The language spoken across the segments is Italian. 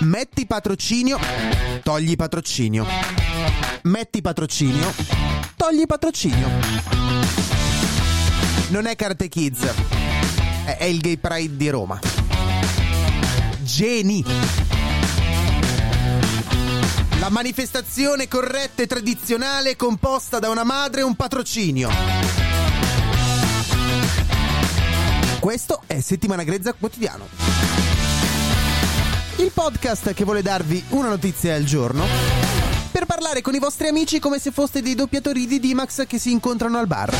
Metti patrocinio, togli patrocinio. Metti patrocinio, togli patrocinio. Non è Karate Kids, è il Gay Pride di Roma. Geni. La manifestazione corretta e tradizionale composta da una madre e un patrocinio. Questo è Settimana Grezza Quotidiano. Il podcast che vuole darvi una notizia al giorno per parlare con i vostri amici come se foste dei doppiatori di Dimax che si incontrano al bar.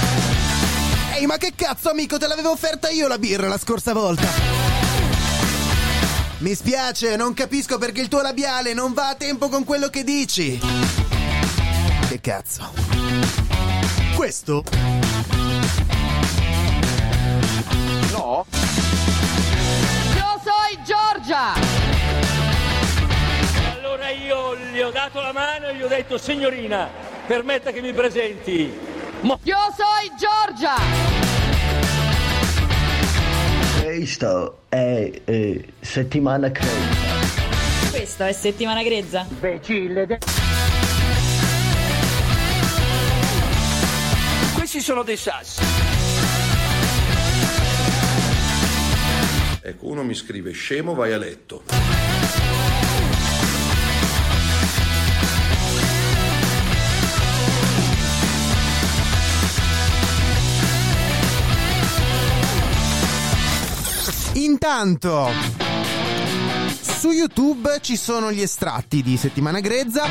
Ehi, ma che cazzo, amico, te l'avevo offerta io la birra la scorsa volta. Mi spiace, non capisco perché il tuo labiale non va a tempo con quello che dici. Che cazzo. Questo? No? Dato la mano e gli ho detto signorina, permetta che mi presenti. Mo- Io sono Giorgia! Questo è eh, settimana credita. Questo è settimana grezza. Questi sono dei sassi. Ecco, uno mi scrive scemo, vai a letto. Intanto, su YouTube ci sono gli estratti di Settimana Grezza.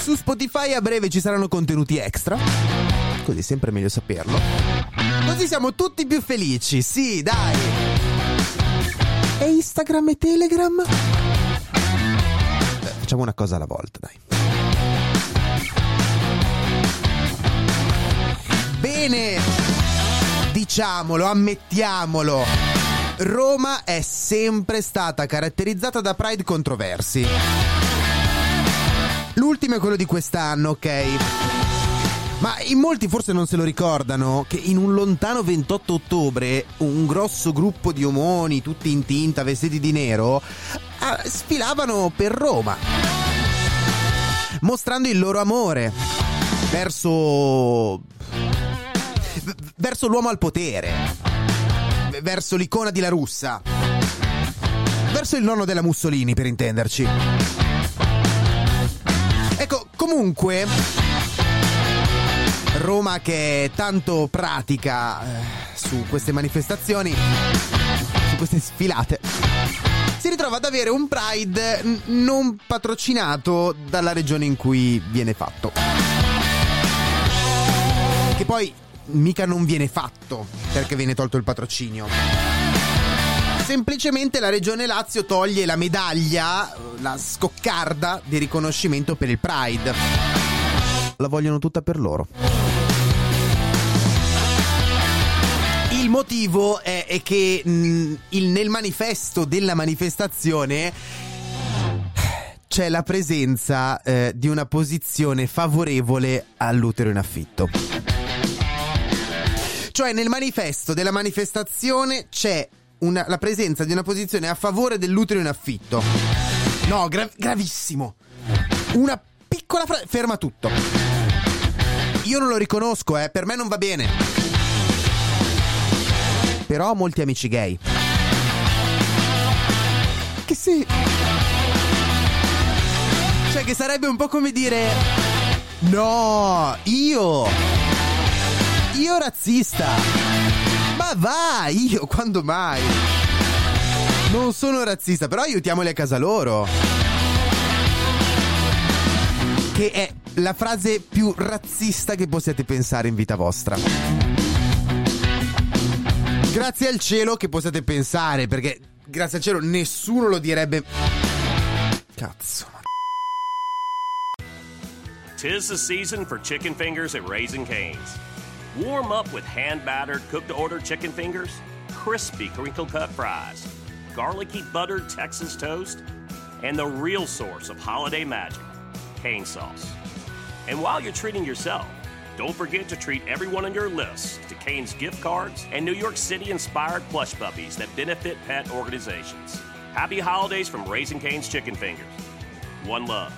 Su Spotify a breve ci saranno contenuti extra. Così è sempre meglio saperlo. Così siamo tutti più felici, sì, dai. E Instagram e Telegram? Beh, facciamo una cosa alla volta, dai. Bene, diciamolo, ammettiamolo. Roma è sempre stata caratterizzata da pride controversi. L'ultimo è quello di quest'anno, ok? Ma in molti forse non se lo ricordano che in un lontano 28 ottobre un grosso gruppo di omoni, tutti in tinta, vestiti di nero, ah, sfilavano per Roma, mostrando il loro amore verso verso l'uomo al potere, verso l'icona di La Russa, verso il nonno della Mussolini, per intenderci. Ecco, comunque, Roma che è tanto pratica eh, su queste manifestazioni, su queste sfilate, si ritrova ad avere un Pride n- non patrocinato dalla regione in cui viene fatto. Che poi mica non viene fatto perché viene tolto il patrocinio. Semplicemente la regione Lazio toglie la medaglia, la scoccarda di riconoscimento per il Pride. La vogliono tutta per loro. Il motivo è, è che mh, il- nel manifesto della manifestazione c'è la presenza eh, di una posizione favorevole all'utero in affitto. Cioè nel manifesto della manifestazione c'è una- la presenza di una posizione a favore dell'utero in affitto. No, gra- gravissimo. Una piccola frase... Ferma tutto. Io non lo riconosco, eh, per me non va bene. Però ho molti amici gay. Che se... Cioè che sarebbe un po' come dire... No, io... Io razzista. Ma va, io quando mai? Non sono razzista, però aiutiamoli a casa loro. Che è la frase più razzista che possiate pensare in vita vostra. Grazie al cielo che possiate pensare, perché grazie al cielo, nessuno lo direbbe. Cazzo. Tis the season for chicken fingers at Raising Cane's. Warm up with hand battered, cooked to order chicken fingers, crispy crinkle cut fries, garlicky buttered Texas toast, and the real source of holiday magic, cane sauce. And while you're treating yourself, don't forget to treat everyone on your list to Cane's gift cards and New York City inspired plush puppies that benefit pet organizations. Happy holidays from Raising Cane's Chicken Fingers. One love.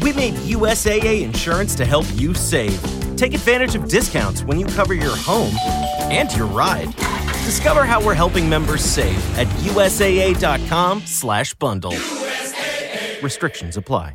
We made USAA insurance to help you save. Take advantage of discounts when you cover your home and your ride. Discover how we're helping members save at USAA.com slash bundle. Restrictions apply.